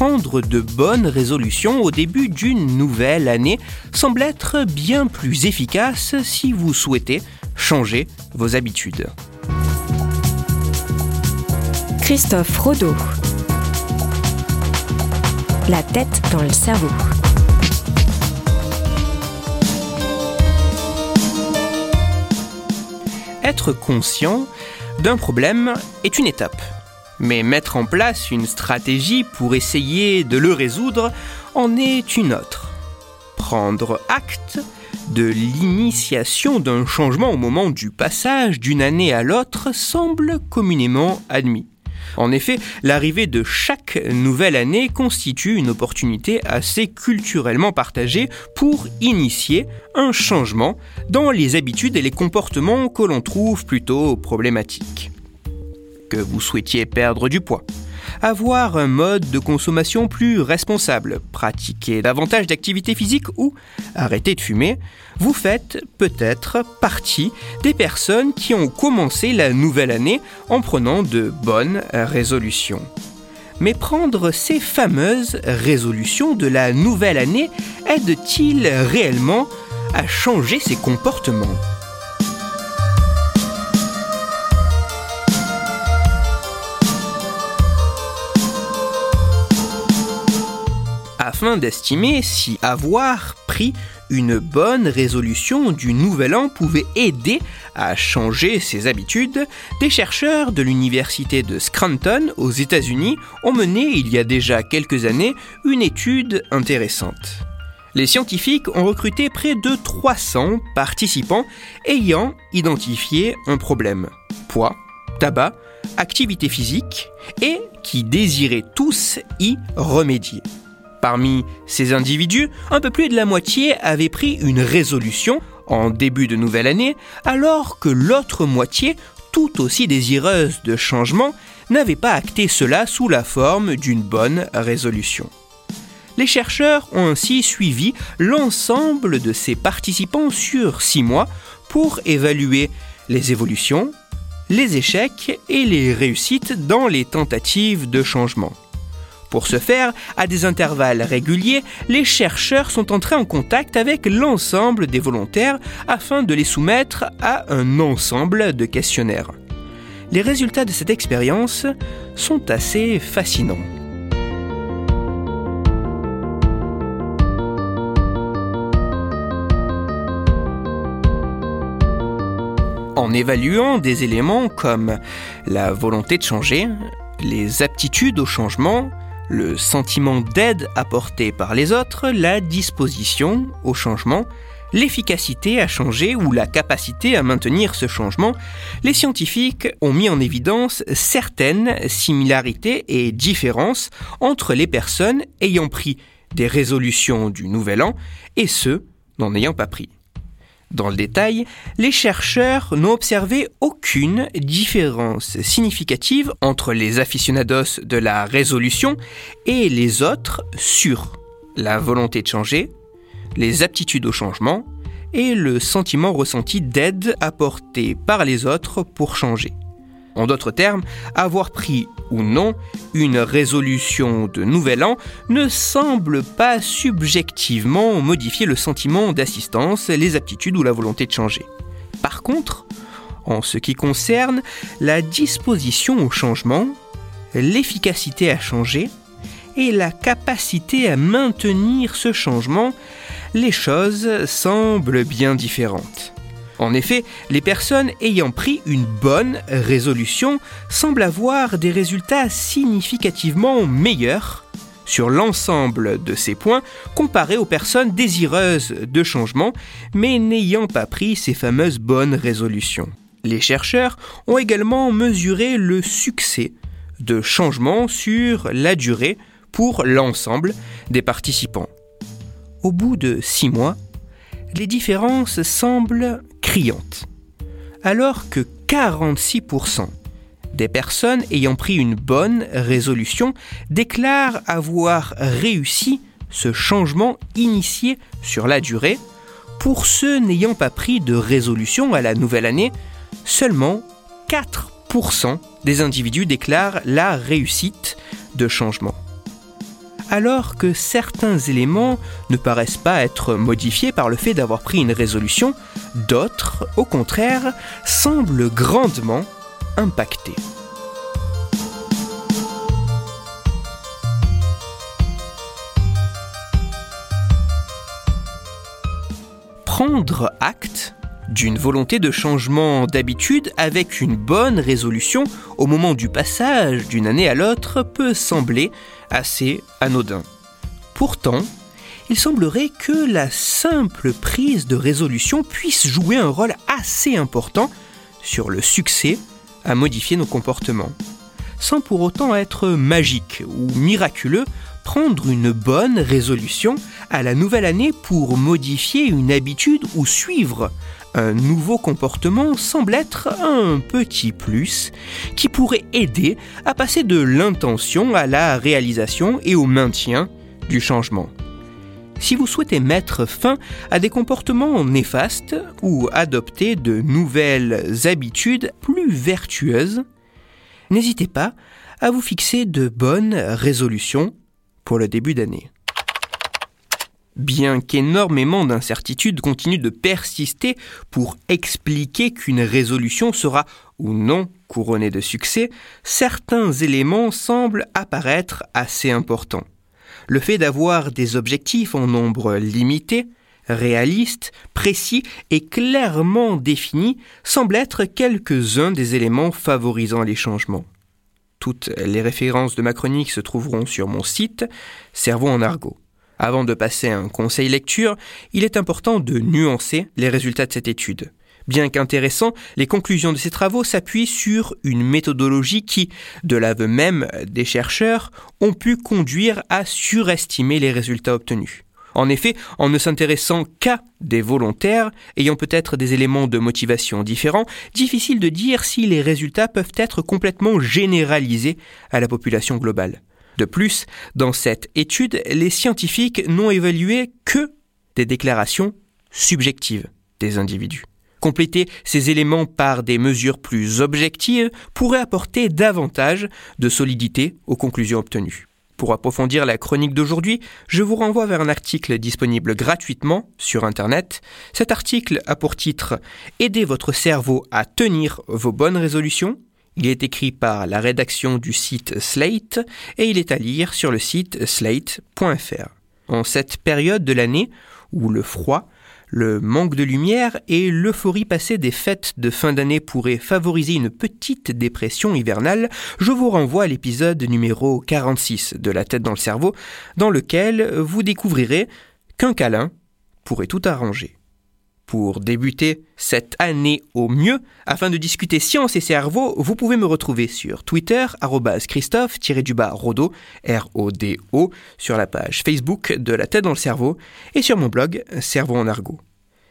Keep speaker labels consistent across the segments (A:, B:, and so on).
A: prendre de bonnes résolutions au début d'une nouvelle année semble être bien plus efficace si vous souhaitez changer vos habitudes.
B: Christophe Rodeau. La tête dans le cerveau.
A: Être conscient d'un problème est une étape. Mais mettre en place une stratégie pour essayer de le résoudre en est une autre. Prendre acte de l'initiation d'un changement au moment du passage d'une année à l'autre semble communément admis. En effet, l'arrivée de chaque nouvelle année constitue une opportunité assez culturellement partagée pour initier un changement dans les habitudes et les comportements que l'on trouve plutôt problématiques. Que vous souhaitiez perdre du poids, avoir un mode de consommation plus responsable, pratiquer davantage d'activités physiques ou arrêter de fumer, vous faites peut-être partie des personnes qui ont commencé la nouvelle année en prenant de bonnes résolutions. Mais prendre ces fameuses résolutions de la nouvelle année aide-t-il réellement à changer ses comportements? Afin d'estimer si avoir pris une bonne résolution du nouvel an pouvait aider à changer ses habitudes, des chercheurs de l'université de Scranton aux États-Unis ont mené il y a déjà quelques années une étude intéressante. Les scientifiques ont recruté près de 300 participants ayant identifié un problème poids, tabac, activité physique et qui désiraient tous y remédier. Parmi ces individus, un peu plus de la moitié avaient pris une résolution en début de nouvelle année, alors que l'autre moitié, tout aussi désireuse de changement, n'avait pas acté cela sous la forme d'une bonne résolution. Les chercheurs ont ainsi suivi l'ensemble de ces participants sur six mois pour évaluer les évolutions, les échecs et les réussites dans les tentatives de changement. Pour ce faire, à des intervalles réguliers, les chercheurs sont entrés en contact avec l'ensemble des volontaires afin de les soumettre à un ensemble de questionnaires. Les résultats de cette expérience sont assez fascinants. En évaluant des éléments comme la volonté de changer, les aptitudes au changement, le sentiment d'aide apporté par les autres, la disposition au changement, l'efficacité à changer ou la capacité à maintenir ce changement, les scientifiques ont mis en évidence certaines similarités et différences entre les personnes ayant pris des résolutions du Nouvel An et ceux n'en ayant pas pris. Dans le détail, les chercheurs n'ont observé aucune différence significative entre les aficionados de la résolution et les autres sur la volonté de changer, les aptitudes au changement et le sentiment ressenti d'aide apporté par les autres pour changer. En d'autres termes, avoir pris ou non une résolution de nouvel an ne semble pas subjectivement modifier le sentiment d'assistance, les aptitudes ou la volonté de changer. Par contre, en ce qui concerne la disposition au changement, l'efficacité à changer et la capacité à maintenir ce changement, les choses semblent bien différentes. En effet, les personnes ayant pris une bonne résolution semblent avoir des résultats significativement meilleurs sur l'ensemble de ces points comparés aux personnes désireuses de changement mais n'ayant pas pris ces fameuses bonnes résolutions. Les chercheurs ont également mesuré le succès de changement sur la durée pour l'ensemble des participants. au bout de six mois, les différences semblent Alors que 46% des personnes ayant pris une bonne résolution déclarent avoir réussi ce changement initié sur la durée. Pour ceux n'ayant pas pris de résolution à la nouvelle année, seulement 4% des individus déclarent la réussite de changement. Alors que certains éléments ne paraissent pas être modifiés par le fait d'avoir pris une résolution, d'autres, au contraire, semblent grandement impactés. Prendre acte d'une volonté de changement d'habitude avec une bonne résolution au moment du passage d'une année à l'autre peut sembler assez anodin. Pourtant, il semblerait que la simple prise de résolution puisse jouer un rôle assez important sur le succès à modifier nos comportements. Sans pour autant être magique ou miraculeux, prendre une bonne résolution à la nouvelle année pour modifier une habitude ou suivre un nouveau comportement semble être un petit plus qui pourrait aider à passer de l'intention à la réalisation et au maintien du changement. Si vous souhaitez mettre fin à des comportements néfastes ou adopter de nouvelles habitudes plus vertueuses, n'hésitez pas à vous fixer de bonnes résolutions pour le début d'année. Bien qu'énormément d'incertitudes continuent de persister pour expliquer qu'une résolution sera ou non couronnée de succès, certains éléments semblent apparaître assez importants. Le fait d'avoir des objectifs en nombre limité, réalistes, précis et clairement définis semble être quelques-uns des éléments favorisant les changements. Toutes les références de ma chronique se trouveront sur mon site Cerveau en argot. Avant de passer à un conseil lecture, il est important de nuancer les résultats de cette étude. Bien qu'intéressant, les conclusions de ces travaux s'appuient sur une méthodologie qui, de l'aveu même des chercheurs, ont pu conduire à surestimer les résultats obtenus. En effet, en ne s'intéressant qu'à des volontaires, ayant peut-être des éléments de motivation différents, difficile de dire si les résultats peuvent être complètement généralisés à la population globale. De plus, dans cette étude, les scientifiques n'ont évalué que des déclarations subjectives des individus. Compléter ces éléments par des mesures plus objectives pourrait apporter davantage de solidité aux conclusions obtenues. Pour approfondir la chronique d'aujourd'hui, je vous renvoie vers un article disponible gratuitement sur Internet. Cet article a pour titre Aider votre cerveau à tenir vos bonnes résolutions il est écrit par la rédaction du site Slate et il est à lire sur le site slate.fr. En cette période de l'année où le froid, le manque de lumière et l'euphorie passée des fêtes de fin d'année pourraient favoriser une petite dépression hivernale, je vous renvoie à l'épisode numéro 46 de La tête dans le cerveau, dans lequel vous découvrirez qu'un câlin pourrait tout arranger pour débuter cette année au mieux. Afin de discuter science et cerveau, vous pouvez me retrouver sur Twitter, Christophe-Rodo, R-O-D-O, sur la page Facebook de La tête dans le cerveau et sur mon blog Cerveau en argot.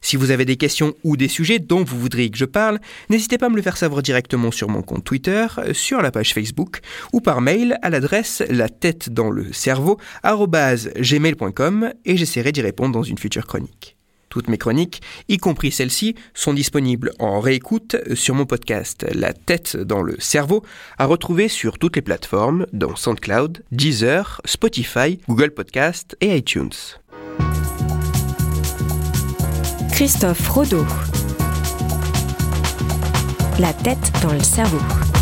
A: Si vous avez des questions ou des sujets dont vous voudriez que je parle, n'hésitez pas à me le faire savoir directement sur mon compte Twitter, sur la page Facebook ou par mail à l'adresse la tête dans le cerveau gmail.com et j'essaierai d'y répondre dans une future chronique. Toutes mes chroniques, y compris celles-ci, sont disponibles en réécoute sur mon podcast La tête dans le cerveau, à retrouver sur toutes les plateformes, dont SoundCloud, Deezer, Spotify, Google Podcast et iTunes.
B: Christophe Rodeau. La tête dans le cerveau.